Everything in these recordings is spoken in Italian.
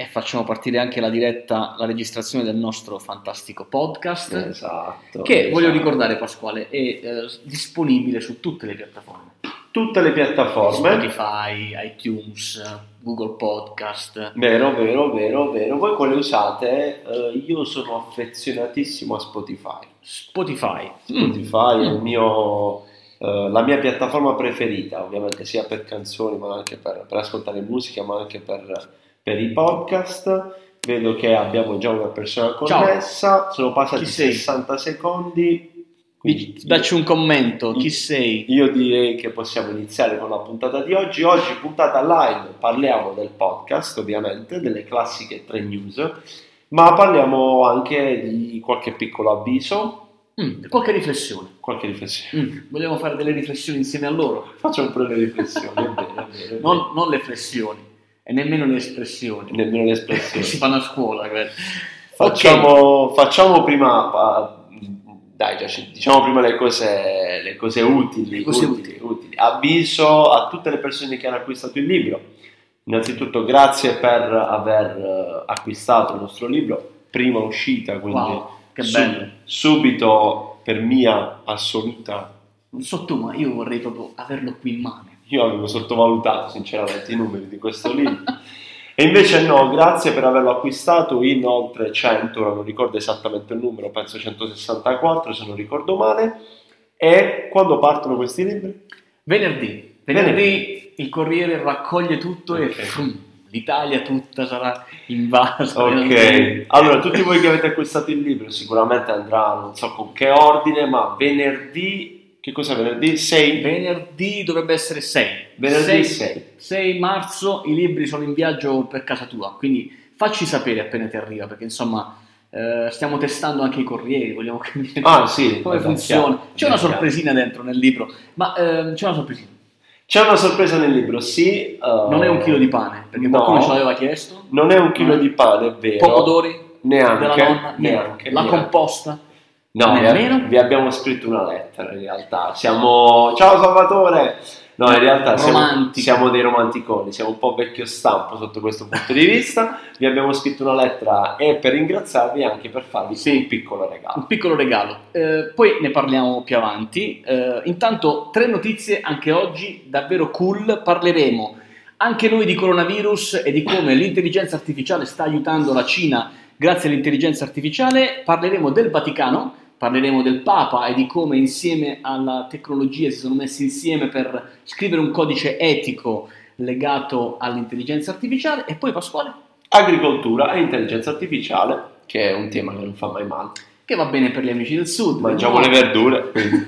e facciamo partire anche la diretta, la registrazione del nostro fantastico podcast. Esatto. Che esatto. voglio ricordare, Pasquale, è eh, disponibile su tutte le piattaforme. Tutte le piattaforme. Spotify, iTunes, Google Podcast. Vero, vero, vero, vero. Voi quale usate? Eh, io sono affezionatissimo a Spotify. Spotify. Spotify Mm. è il mio, eh, la mia piattaforma preferita, ovviamente sia per canzoni, ma anche per, per ascoltare musica, ma anche per, per i podcast. Vedo che abbiamo già una persona Ciao. connessa, sono passati Chi sei? 60 secondi. quindi Dacci un commento, chi io- sei? Io direi che possiamo iniziare con la puntata di oggi. Oggi, puntata live, parliamo del podcast, ovviamente, delle classiche tre news, ma parliamo anche di qualche piccolo avviso, Mm, qualche riflessione. qualche riflessione. Mm, vogliamo fare delle riflessioni insieme a loro? Facciamo pure le riflessioni, è vero, è vero, è vero. Non, non le flessioni e nemmeno le espressioni. nemmeno le espressioni. si fanno a scuola. Facciamo, facciamo prima, dai, diciamo prima le cose, le cose utili, Le cose utili, utili. Avviso a tutte le persone che hanno acquistato il libro. Innanzitutto grazie per aver eh, acquistato il nostro libro, prima uscita, quindi Wow, che su- bello. subito per mia assoluta. Non so tu, ma io vorrei proprio averlo qui in mano. Io avevo sottovalutato sinceramente i numeri di questo libro. E invece no, grazie per averlo acquistato in oltre 100, ora non ricordo esattamente il numero, penso 164 se non ricordo male. E quando partono questi libri? Venerdì, venerdì il Corriere raccoglie tutto e Ok. frum, l'Italia tutta sarà invasa. Ok, allora tutti voi che avete acquistato il libro sicuramente andrà, non so con che ordine, ma venerdì, che cosa è venerdì? 6? Venerdì dovrebbe essere 6. Venerdì 6. 6 marzo i libri sono in viaggio per casa tua, quindi facci sapere appena ti arriva, perché insomma eh, stiamo testando anche i corrieri, vogliamo capire Ah sì, come funziona. C'è una sorpresina dentro nel libro, ma ehm, c'è una sorpresina. C'è una sorpresa nel libro, sì. eh, Non è un chilo di pane, perché no. qualcuno ce l'aveva chiesto. Non è un chilo Eh. di pane, è vero. Pomodori Neanche, della nonna, niente. neanche, la neanche. composta. No, vi, Nemmeno? vi abbiamo scritto una lettera in realtà. Siamo. Ciao Salvatore! No, in realtà siamo, siamo dei romanticoni, siamo un po' vecchio stampo sotto questo punto di vista. Vi abbiamo scritto una lettera e per ringraziarvi e anche per farvi Sì. un piccolo regalo. Un piccolo regalo. Eh, poi ne parliamo più avanti. Eh, intanto, tre notizie anche oggi davvero cool. Parleremo anche noi di coronavirus e di come l'intelligenza artificiale sta aiutando la Cina grazie all'intelligenza artificiale. Parleremo del Vaticano, parleremo del Papa e di come insieme alla tecnologia si sono messi insieme per scrivere un codice etico legato all'intelligenza artificiale. E poi Pasquale, Agricoltura e intelligenza artificiale, che è un tema che non fa mai male. che va bene per gli amici del sud. Mangiamo le verdure. quindi-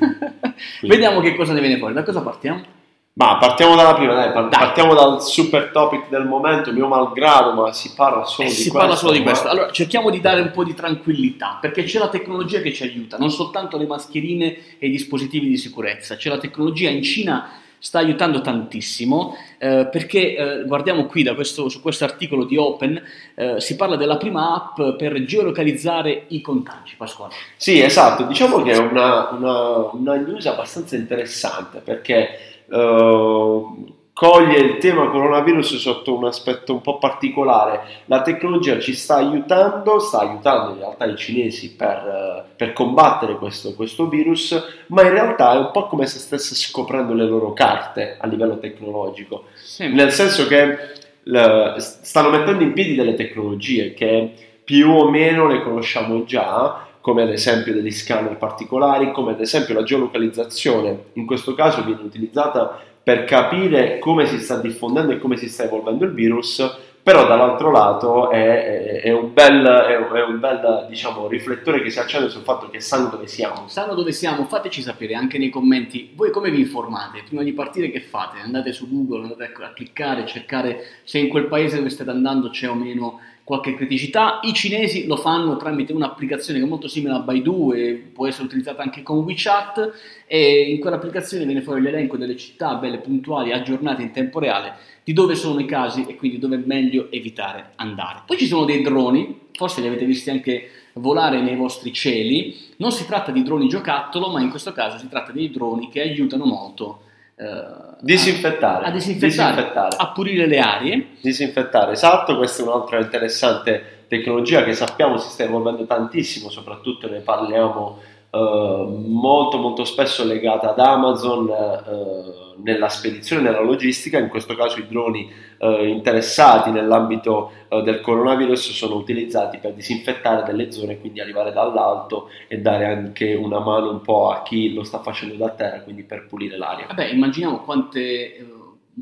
Vediamo che cosa ne viene fuori. Da cosa partiamo? Ma partiamo dalla prima, dai, par- Dai. partiamo dal super topic del momento, mio malgrado, ma si parla solo Eh, di si questo. parla solo di ma- questo. Allora, cerchiamo di dare un po' di tranquillità, perché c'è la tecnologia che ci aiuta, non soltanto le mascherine e i dispositivi di sicurezza. C'è la tecnologia in Cina sta aiutando tantissimo, eh, perché eh, guardiamo qui da questo, su questo articolo di Open, eh, si parla della prima app per geolocalizzare i contagi. Pasquale. Sì, esatto, diciamo che è una, una- una news abbastanza interessante perché eh, coglie il tema coronavirus sotto un aspetto un po' particolare. La tecnologia ci sta aiutando, sta aiutando in realtà i cinesi per, eh, per combattere questo, questo virus, ma in realtà è un po' come se stesse scoprendo le loro carte a livello tecnologico. Nel senso che l- stanno mettendo in piedi delle tecnologie che più o meno le conosciamo già, come ad esempio degli scanner particolari, come ad esempio la geolocalizzazione. In questo caso viene utilizzata per capire come si sta diffondendo e come si sta evolvendo il virus, però dall'altro lato è, è- è un bel, è un- bel, diciamo, riflettore che si accende sul fatto che sanno dove siamo. Sanno dove siamo? Fateci sapere anche nei commenti. Voi come vi informate? Prima di partire che fate? Andate su Google, andate a cliccare, cercare se in quel paese dove state andando c'è o meno qualche criticità. I cinesi lo fanno tramite un'applicazione che è molto simile a Baidu e può essere utilizzata anche con WeChat e in quell'applicazione viene fuori l'elenco delle città belle, puntuali, aggiornate in tempo reale di dove sono i casi e quindi dove è meglio evitare andare. Poi ci sono dei droni, forse li avete visti anche volare nei vostri cieli. Non si tratta di droni giocattolo, ma in questo caso si tratta di droni che aiutano molto eh, disinfettare, a, disinfettare, disinfettare, a pulire le arie. Disinfettare, esatto, questa è un'altra interessante tecnologia che sappiamo si sta evolvendo tantissimo, soprattutto ne parliamo molto molto spesso legata ad Amazon eh, nella spedizione, nella logistica, in questo caso i droni eh, interessati nell'ambito eh, del coronavirus sono utilizzati per disinfettare delle zone, quindi arrivare dall'alto e dare anche una mano un po' a chi lo sta facendo da terra, quindi per pulire l'aria. Vabbè, immaginiamo quante, eh,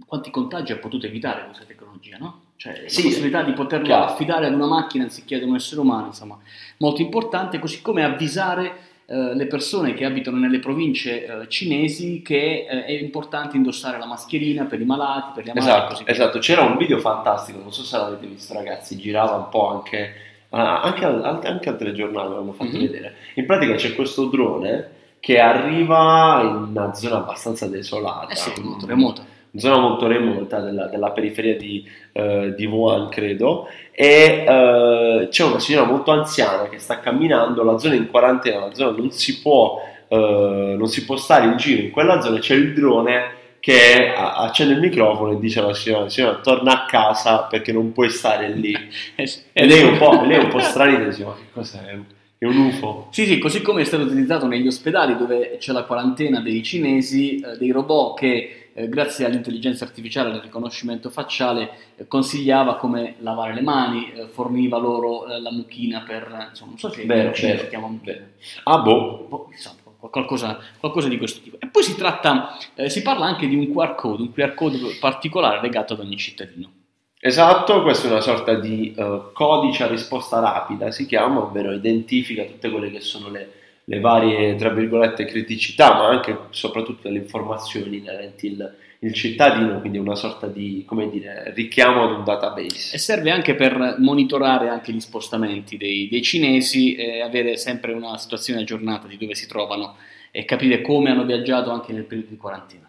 quanti contagi ha potuto evitare questa tecnologia, no? Cioè, sì, la possibilità di poterlo chiaro. affidare ad una macchina anziché ad un essere umano, insomma, molto importante, così come avvisare eh, le persone che abitano nelle province eh, cinesi che eh, è importante indossare la mascherina per i malati, per gli ammalati. Esatto, esatto. c'era un video fantastico, non so se l'avete visto ragazzi, girava un po' anche, anche, al, anche al telegiornale, l'hanno fatto mm-hmm. vedere. In pratica c'è questo drone che arriva in una zona abbastanza desolata. Eh sì, molto remota zona molto remota della, della periferia di, uh, di, Wuhan, credo, e uh, c'è una signora molto anziana che sta camminando, la zona è in quarantena, la zona non si può, uh, non si può stare in giro in quella zona, c'è il drone che accende il microfono e dice alla signora, signora torna a casa perché non puoi stare lì. e lei è un po', lei è un po stranita, dice ma che cos'è? È un UFO. Sì, sì, così come è stato utilizzato negli ospedali dove c'è la quarantena dei cinesi, eh, dei robot che eh, grazie all'intelligenza artificiale e al riconoscimento facciale, eh, consigliava come lavare le mani, eh, forniva loro eh, la mucchina per, insomma, non so se vero, vero, si chiama mucchina. Ah, boh. boh insomma, qualcosa, qualcosa, di questo tipo. E poi si tratta, eh, si parla anche di un QR code, un QR code particolare legato ad ogni cittadino. Esatto, questa è una sorta di uh, codice a risposta rapida, si chiama, ovvero identifica tutte quelle che sono le le varie, tra virgolette, criticità, ma anche soprattutto le informazioni inerenti il, il cittadino, quindi una sorta di, dire, richiamo ad un database. E serve anche per monitorare anche gli spostamenti dei, dei cinesi e avere sempre una situazione aggiornata di dove si trovano e capire come hanno viaggiato anche nel periodo di quarantena.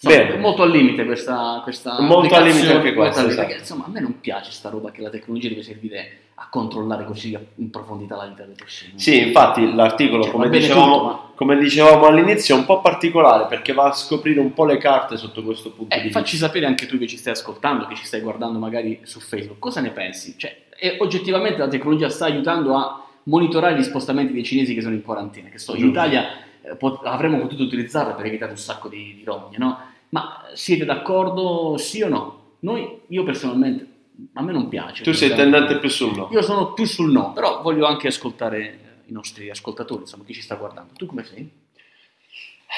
Insomma, molto al limite questa, questa molto al limite anche questa, esatto. insomma a me non piace sta roba che la tecnologia deve servire a controllare così in profondità la vita delle persone. Sì, infatti l'articolo, cioè, come, dicevamo, tutto, ma... come, dicevamo, all'inizio, è un po' particolare perché va a scoprire un po' le carte sotto questo punto eh, di vista. Facci sapere anche tu che ci stai ascoltando, che ci stai guardando magari su Facebook, cosa ne pensi? Cioè, oggettivamente la tecnologia sta aiutando a monitorare gli spostamenti dei cinesi che sono in quarantena, che sto in Italia pot- avremmo potuto utilizzarla per evitare un sacco di, di rogne, no? Ma siete d'accordo sì o no? Noi, io personalmente a me non piace. Tu sei tendente più sul no. Io sono più sul no, però voglio anche ascoltare i nostri ascoltatori, insomma, chi ci sta guardando. Tu come sei?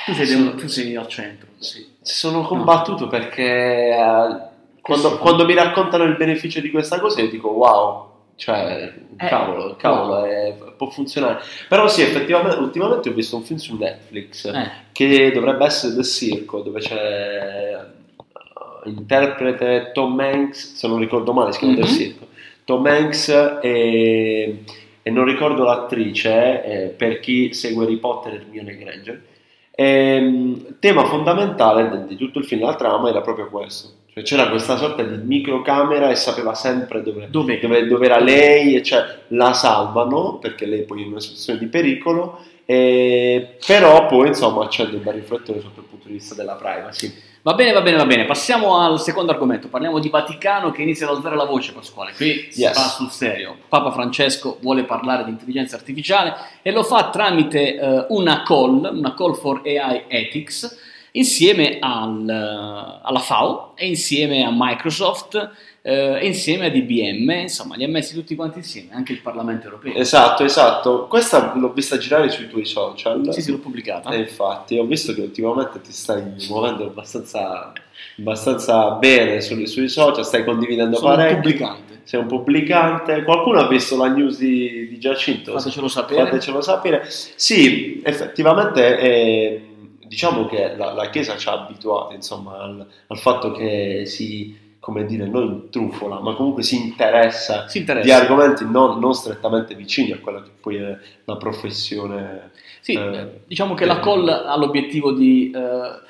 Tu sei, sono, tu sei al centro. Sì. Sono combattuto no. perché uh, quando, quando, mi raccontano il beneficio di questa cosa io dico wow, cioè, eh, cavolo, cavolo, è, può funzionare. Però sì, effettivamente, ultimamente ho visto un film su Netflix eh. che dovrebbe essere The Circo, dove c'è interprete Tom Hanks, se non ricordo male, si chiama mm-hmm. del circo. Tom Hanks e, e non ricordo l'attrice, eh, per chi segue Harry Potter e Hermione Granger. E, ehm, tema fondamentale di tutto il film, la trama era proprio questo. Cioè c'era questa sorta di microcamera e sapeva sempre dove, dove? dove, dove era lei, e cioè la salvano perché lei poi è in una situazione di pericolo, e, però poi insomma c'è da riflettere sotto il punto di vista della privacy. Va bene, va bene, va bene. Passiamo al secondo argomento. Parliamo di Vaticano che inizia ad alzare la voce, Pasquale. Qui si yes. fa sul serio. Papa Francesco vuole parlare di intelligenza artificiale e lo fa tramite uh, una call, una call for AI Ethics, insieme al, alla FAO e insieme a Microsoft eh, insieme ad IBM, insomma, li ha messi tutti quanti insieme, anche il Parlamento europeo. Esatto, esatto. Questa l'ho vista girare sui tuoi social. Sì, sì, l'ho pubblicata. E infatti, ho visto che ultimamente ti stai muovendo abbastanza, abbastanza bene sui, sui, social, stai condividendo Sono parecchio. un pubblicante. Sei un pubblicante. Qualcuno ha visto la news di, di Giacinto? Fatecelo sapere. Fatecelo sapere. Sì, effettivamente... È, diciamo che la, la, Chiesa ci ha abituati insomma, al, al fatto che si come dire, non trufola, ma comunque si interessa, si interessa. di argomenti non, non, strettamente vicini a quella che poi è la professione. Sì, eh, diciamo che la call ha l'obiettivo di eh,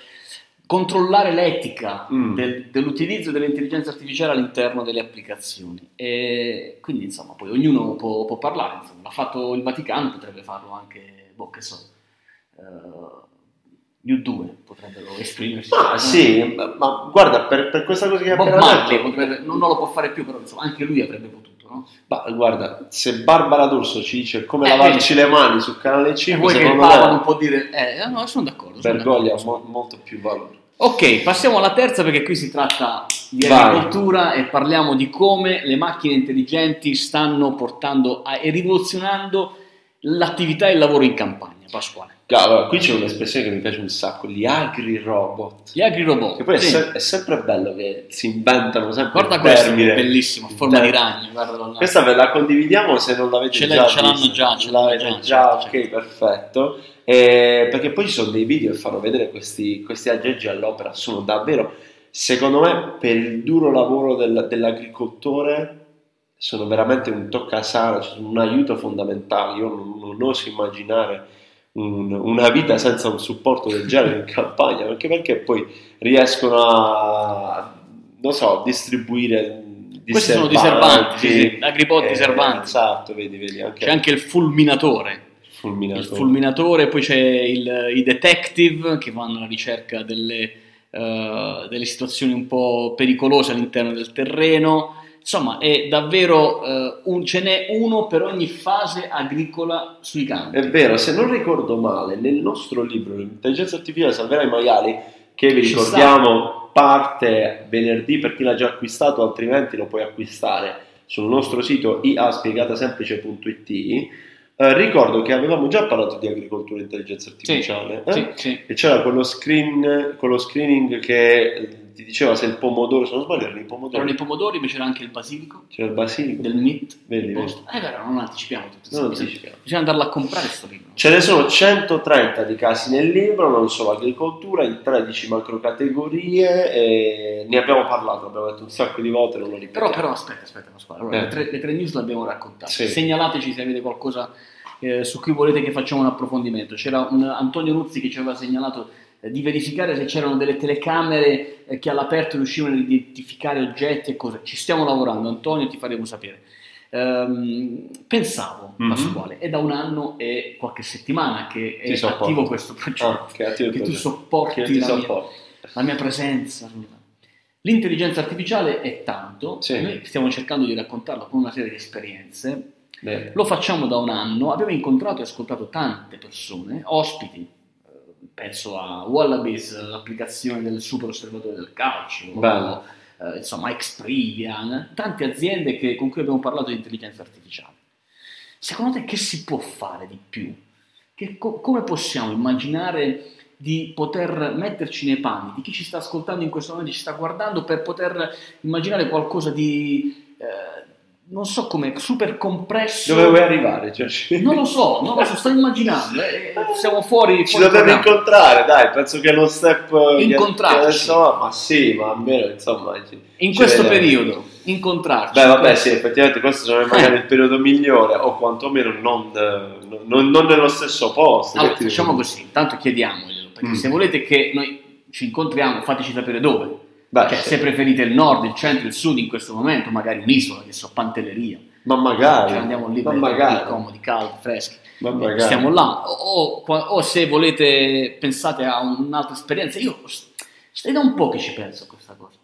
controllare l'etica mm. del, dell'utilizzo dell'intelligenza artificiale all'interno delle applicazioni. E quindi, insomma, poi ognuno può, può parlare. Insomma. L'ha fatto il Vaticano, potrebbe farlo anche, boh, che so. Uh, gli U2 potrebbero esprimersi. Ah, sì, ma, ma guarda, per, per, questa cosa che Bob appena detto, potrebbe, non, non lo può fare più, però insomma, anche lui avrebbe potuto, no? ma guarda, se Barbara D'Urso ci dice come Eh, lavarci vedi. le mani su Canale E 5, vuoi che il secondo Papa non me può dire... Eh, no, sono d'accordo. sono Bergoglio ha mo- molto più valore. Ok, passiamo alla terza perché qui si tratta di Vai. agricoltura e parliamo di come le macchine intelligenti stanno portando a, e rivoluzionando l'attività e il lavoro in campagna. Pasquale. Allora, qui c'è un'espressione che mi piace un sacco, gli agri-robot. Gli agri-robot. Che poi è, Sì. se- è sempre bello che si inventano sempre Guarda questo, termine. è bellissimo, a forma di ragno. Questa ve la condividiamo se non l'avete Ce già ce l'hanno già, ce l'hanno l'avete già, già, certo, ok, perfetto. Eh, perché poi ci sono dei video che fanno vedere questi, questi aggeggi all'opera, sono davvero, secondo me, per il duro lavoro del- dell'agricoltore, sono veramente un toccasana, cioè sono un aiuto fondamentale. Io non, non oso immaginare un- una vita senza un supporto del genere in campagna, anche perché poi riescono a, non so, distribuire Questi sono diserbanti, sì, sì, agribot diserbanti. Esatto, vedi, vedi, anche C'è anche il fulminatore. Il fulminatore. fulminatore, poi c'è il- i detective che vanno alla ricerca delle, eh, delle situazioni un po' pericolose all'interno del terreno. Insomma, è davvero eh, un- ce n'è uno per ogni fase agricola sui campi. È vero, se non ricordo male, nel nostro libro L'intelligenza artificiale salverà i maiali, che vi ricordiamo parte venerdì per chi l'ha già acquistato, altrimenti lo puoi acquistare sul nostro sito iaspiegatasemplice.it. Eh, ricordo che avevamo già parlato di agricoltura e intelligenza artificiale. eh? Sì, sì. E c'era quello, screen, quello screening che ti diceva se il pomodoro, se non sbaglio, erano i pomodori. C'erano i pomodori, ma c'era anche il basilico C'era il basilico. del MIT. Vedi, vedi. Eh, vero, non anticipiamo tutto. Non anticipiamo. bisogna andarla a comprare sto libro. Ce ne sono 130 di casi nel libro, non solo agricoltura, in 13 macrocategorie, e ne abbiamo parlato, abbiamo detto un sacco di volte, non lo ripetiamo. Però, però aspetta, aspetta, Pasquale. Allora, Eh. le, tre, le tre news le abbiamo raccontate. Sì. Segnalateci se avete qualcosa eh, su cui volete che facciamo un approfondimento. C'era un Antonio Nuzzi che ci aveva segnalato di verificare se c'erano delle telecamere eh, che all'aperto riuscivano ad identificare oggetti e cose. Ci stiamo lavorando, Antonio, ti faremo sapere. Ehm, pensavo, Mhm. Pasquale, è da un anno e qualche settimana che è Ti sopporto. attivo questo progetto. Ah, che attivo che tu sopporti Che la mia- la mia presenza. L'intelligenza artificiale è tanto, Sì. noi stiamo cercando di raccontarlo con una serie di esperienze, Bene. lo facciamo da un anno, abbiamo incontrato e ascoltato tante persone, ospiti, penso a Wallabies, l'applicazione del super osservatore del calcio, Bello. eh, insomma Exprilian, tante aziende che- con cui abbiamo parlato di intelligenza artificiale. Secondo te che si può fare di più? Che co- come possiamo immaginare di poter metterci nei panni di chi ci sta ascoltando in questo momento, ci sta guardando, per poter immaginare qualcosa di, eh, non so come, super compresso? Dove vuoi arrivare? Cioè, ci- Non lo so, non lo so, sto immaginando, eh, siamo fuori, Ci fuori dobbiamo programma. incontrare, dai, penso che lo step Incontrarci. adesso, ma sì, ma almeno insomma ci- In ci questo vediamo. periodo, incontrarci. Beh, vabbè, sì, effettivamente questo sarebbe magari il periodo migliore, o quantomeno non, non- non nello stesso posto. Allora, facciamo così, intanto chiediamoglielo, perché Mm. se volete che noi ci incontriamo, fateci sapere dove. Beh, Cioè, sì. se preferite il nord, il centro, il sud in questo momento, magari un'isola, che so, Pantelleria. ma magari, Cioè, andiamo lì ma magari, comodi, caldi, freschi. ma magari. Stiamo là. O, o- o se volete, pensate a un'altra esperienza, io stai da un po' che ci penso a questa cosa.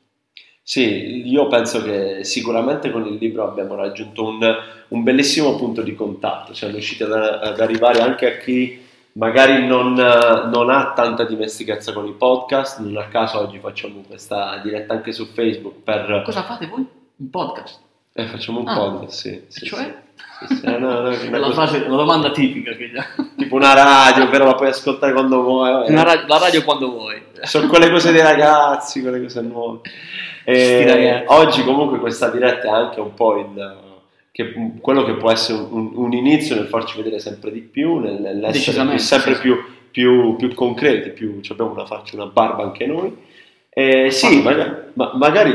Sì, io penso che sicuramente con il libro abbiamo raggiunto un, un bellissimo punto di contatto, siamo riusciti ad, ad arrivare anche a chi magari non, eh, non ha tanta dimestichezza con i podcast, non a caso oggi facciamo questa diretta anche su Facebook per... Cosa fate voi? Un podcast? Eh, facciamo un Ah. podcast, sì. sì, Cioè? sì. Sì, sì, è una- una- una la, frase- la domanda tipica che tipo una radio, però la puoi ascoltare quando vuoi. Una ra- la radio quando vuoi. Sono quelle cose dei ragazzi, quelle cose nuove. E ragazzi. oggi comunque questa diretta è anche un po' il, che- quello che può essere un, un inizio nel farci vedere sempre di più, nel- nell'essere più- sempre più, più- più concreti, più, cioè abbiamo una faccia, una barba anche noi. E sì, magari, ma- magari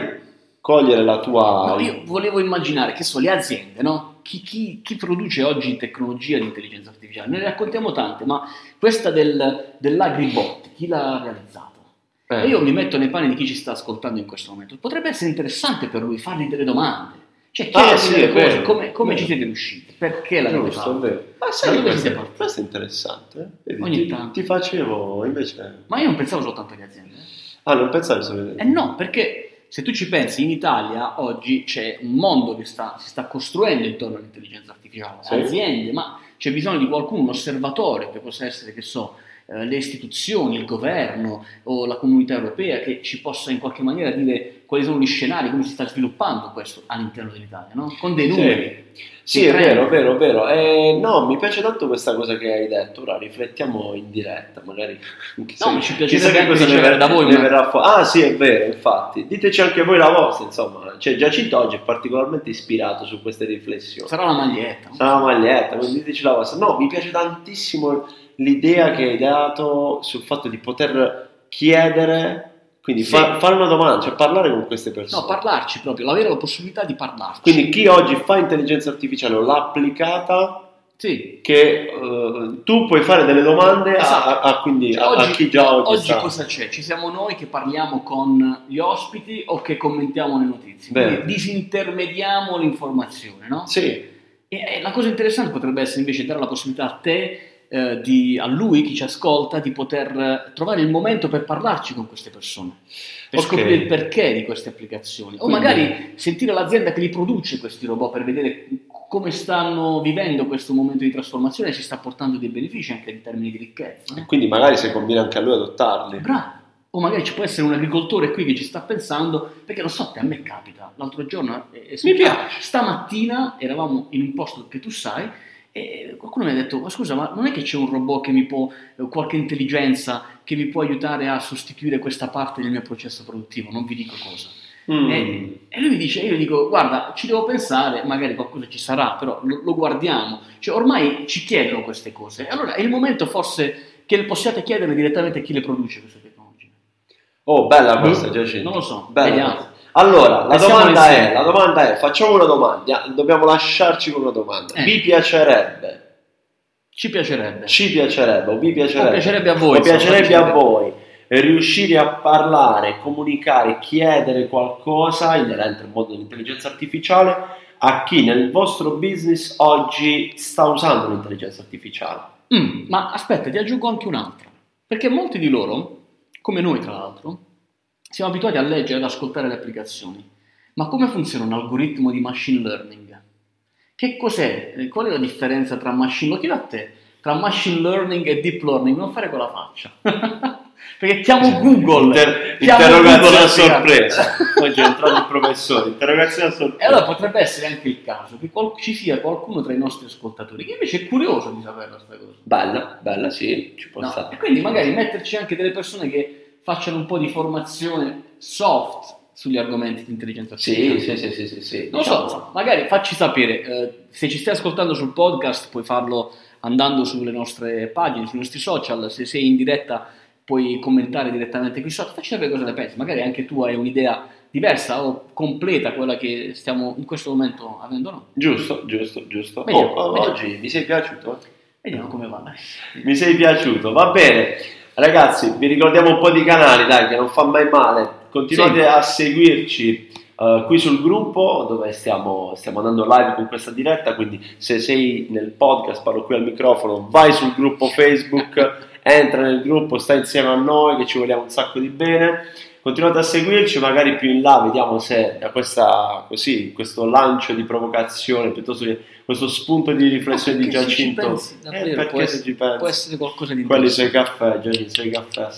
cogliere la tua... No, io volevo immaginare che sono le aziende, no? Chi, chi- chi produce oggi tecnologia di intelligenza artificiale? Ne raccontiamo tante, ma questa del, dell'agribot, chi l'ha realizzata? eh, io mi metto nei panni di chi ci sta ascoltando in questo momento. Potrebbe essere interessante per lui fargli delle domande. Cioè, Ah, sì, è vero, come, come ci siete riusciti? Perché l'avete Giusto, fatto? vero. Ma sai, dove questo, siete questo è interessante. eh? Vedi, Ogni ti, tanto. ti facevo invece... Ma io non pensavo soltanto alle aziende. Ah, non pensavi solo Eh no, perché se tu ci pensi, in Italia oggi c'è un mondo che sta, si sta costruendo intorno all'intelligenza artificiale, Sì. aziende, ma c'è bisogno di qualcuno, un osservatore, che possa essere, che so, eh, le istituzioni, il governo o la comunità europea, che ci possa in qualche maniera dire quali sono gli scenari, come si sta sviluppando questo all'interno dell'Italia, no? con dei numeri. Sì, dei è vero, è vero, è vero. Eh, no, mi piace tanto questa cosa che hai detto. Ora riflettiamo in diretta, magari. chissà- ma ci piacerebbe che anche cosa ne verrà, da voi ne verrà fuori. Ah, sì, è vero, infatti. Diteci anche voi la vostra, insomma. Cioè, Giacinto oggi è particolarmente ispirato su queste riflessioni. Sarà una maglietta. Sarà una maglietta, quindi diteci la vostra. No, mi piace tantissimo l'idea che hai dato sul fatto di poter chiedere, quindi Sì. fa- fare una domanda, cioè parlare con queste persone. No, parlarci proprio, avere la possibilità di parlarci. Quindi chi oggi fa intelligenza artificiale o l'ha applicata, sì. che eh, tu puoi fare delle domande a- Esatto. a, a- quindi Cioè, a, a oggi, chi già oggi, oggi sta. cosa c'è? Ci siamo noi che parliamo con gli ospiti o che commentiamo le notizie? Bene. Quindi disintermediamo l'informazione, no? Sì, E, e la cosa interessante potrebbe essere invece dare la possibilità a te, eh, di- a lui, chi ci ascolta, di poter eh, trovare il momento per parlarci con queste persone, per Ok. scoprire il perché di queste applicazioni. O Quindi- magari sentire l'azienda che li produce questi robot per vedere come stanno vivendo questo momento di trasformazione e si sta portando dei benefici anche in termini di ricchezza. no? quindi magari se conviene anche a lui adottarli. Bravo. O magari ci può essere un agricoltore qui che ci sta pensando, perché lo so a me capita. L'altro giorno, è- è Mi piace. stamattina eravamo in un posto che tu sai e qualcuno mi ha detto, ma scusa, ma non è che c'è un robot che mi può, eh, qualche intelligenza che mi può aiutare a sostituire questa parte del mio processo produttivo? Non vi dico cosa. Mm. E, e lui mi dice, io gli dico, guarda, ci devo pensare, magari qualcosa ci sarà, però lo, lo guardiamo. Cioè, ormai ci chiedono queste cose. Allora è il momento forse che le possiate chiedere direttamente a chi le produce queste tecnologie. Oh, bella questa, Giacinto. Non lo so, Bella vediamo. Allora, la domanda, è, la domanda è, facciamo una domanda, dobbiamo lasciarci con una domanda. Eh. Vi piacerebbe, Ci piacerebbe. ci piacerebbe, o vi piacerebbe, O piacerebbe a voi, o piacerebbe a voi riuscire a parlare, comunicare, chiedere qualcosa inerente al mondo dell'intelligenza artificiale a chi nel vostro business oggi sta usando l'intelligenza artificiale. Mm, ma aspetta, ti aggiungo anche un'altra. Perché molti di loro, come noi tra l'altro, siamo abituati a leggere e ad ascoltare le applicazioni. Ma come funziona un algoritmo di machine learning? Che cos'è? Eh, Qual è la differenza tra machine Lo chiedo a te, tra machine learning e deep learning? Non fare con la faccia. Perché chiamo Google. Inter- chiamo interrogazione Google a sorpresa. Oggi è entrato il professore, interrogazione a E sorpresa. allora potrebbe essere anche il caso che qual- ci sia qualcuno tra i nostri ascoltatori che invece è curioso di sapere questa cosa. Bella, bella, sì, ci può No, stare. E quindi magari metterci anche delle persone che facciano un po' di formazione soft sugli argomenti di intelligenza artificiale. Sì, sì, sì, sì, sì, sì. Non diciamo. so, magari facci sapere, eh, se ci stai ascoltando sul podcast puoi farlo andando sulle nostre pagine, sui nostri social, se sei in diretta puoi commentare direttamente qui sotto, facci sapere cosa ne pensi, magari anche tu hai un'idea diversa o completa quella che stiamo in questo momento avendo noi. Giusto, giusto, giusto. Vediamo, Oh, vediamo. oggi mi sei piaciuto? Vediamo come va. Mi sei piaciuto, va bene. Ragazzi, vi ricordiamo un po' di canali, dai, che non fa mai male. Continuate Sì. a seguirci eh, qui sul gruppo dove stiamo, stiamo andando live con questa diretta, quindi se sei nel podcast, parlo qui al microfono, vai sul gruppo Facebook, entra nel gruppo, sta insieme a noi che ci vogliamo un sacco di bene. Continuate a seguirci, magari più in là vediamo se da questa, così, questo lancio di provocazione, piuttosto che questo spunto di riflessione di Giacinto. pensi, Eh, davvero, perché può, se essere, ci pensi? può essere qualcosa di Quelli sui interessante. caffè, Gianni, sui caffè.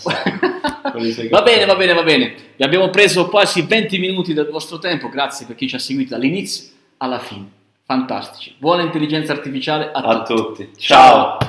Va bene, va bene, va bene. Vi abbiamo preso quasi 20 minuti del vostro tempo, grazie per chi ci ha seguito dall'inizio alla fine. Fantastici. Buona intelligenza artificiale a, A tutti. tutti. Ciao.